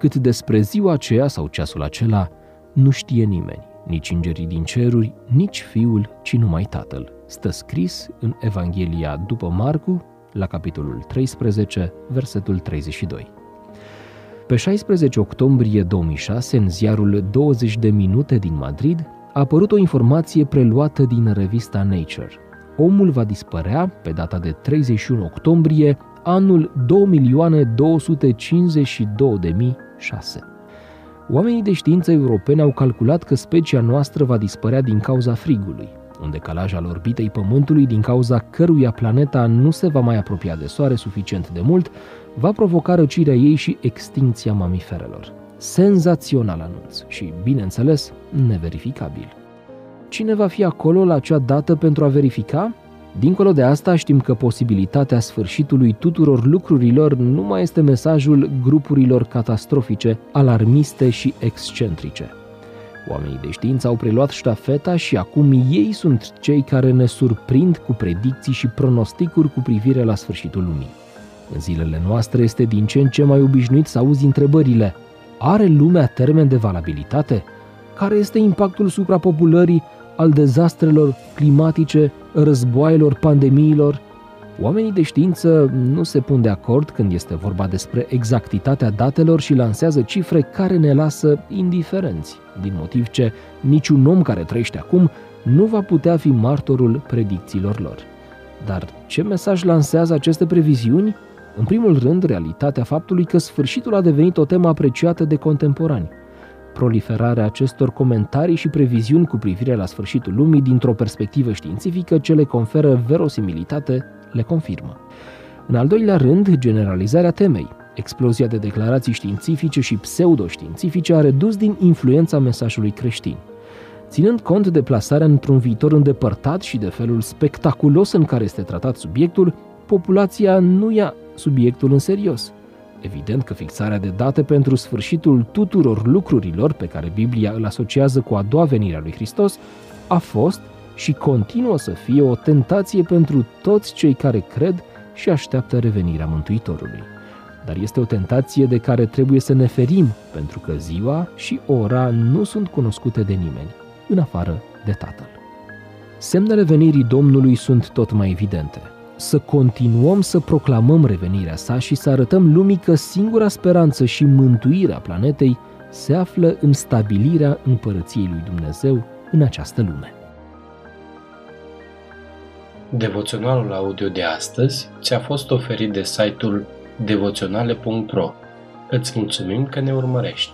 cât despre ziua aceea sau ceasul acela nu știe nimeni, nici îngerii din ceruri, nici Fiul, ci numai Tatăl. Stă scris în Evanghelia după Marcu, la capitolul 13, versetul 32. Pe 16 octombrie 2006, în ziarul 20 de minute din Madrid, a apărut o informație preluată din revista Nature. Omul va dispărea pe data de 31 octombrie anul 2.252.006. Oamenii de știință europeni au calculat că specia noastră va dispărea din cauza frigului, un decalaj al orbitei Pământului din cauza căruia planeta nu se va mai apropia de Soare suficient de mult, va provoca răcirea ei și extinția mamiferelor. Senzațional anunț și, bineînțeles, neverificabil. Cine va fi acolo la acea dată pentru a verifica? Dincolo de asta, știm că posibilitatea sfârșitului tuturor lucrurilor nu mai este mesajul grupurilor catastrofice, alarmiste și excentrice. Oamenii de știință au preluat ștafeta și acum ei sunt cei care ne surprind cu predicții și pronosticuri cu privire la sfârșitul lumii. În zilele noastre este din ce în ce mai obișnuit să auzi întrebările Are lumea termen de valabilitate? Care este impactul suprapopulării al dezastrelor climatice, războaielor, pandemiilor. Oamenii de știință nu se pun de acord când este vorba despre exactitatea datelor și lansează cifre care ne lasă indiferenți, din motiv ce niciun om care trăiește acum nu va putea fi martorul predicțiilor lor. Dar ce mesaj lansează aceste previziuni? În primul rând, realitatea faptului că sfârșitul a devenit o temă apreciată de contemporani proliferarea acestor comentarii și previziuni cu privire la sfârșitul lumii dintr-o perspectivă științifică ce le conferă verosimilitate, le confirmă. În al doilea rând, generalizarea temei. Explozia de declarații științifice și pseudoștiințifice a redus din influența mesajului creștin. Ținând cont de plasarea într-un viitor îndepărtat și de felul spectaculos în care este tratat subiectul, populația nu ia subiectul în serios – Evident că fixarea de date pentru sfârșitul tuturor lucrurilor pe care Biblia îl asociază cu a doua venire a lui Hristos a fost și continuă să fie o tentație pentru toți cei care cred și așteaptă revenirea Mântuitorului. Dar este o tentație de care trebuie să ne ferim, pentru că ziua și ora nu sunt cunoscute de nimeni, în afară de Tatăl. Semnele venirii Domnului sunt tot mai evidente să continuăm să proclamăm revenirea sa și să arătăm lumii că singura speranță și mântuirea planetei se află în stabilirea împărăției lui Dumnezeu în această lume. Devoționalul audio de astăzi ți-a fost oferit de site-ul devoționale.ro. Îți mulțumim că ne urmărești!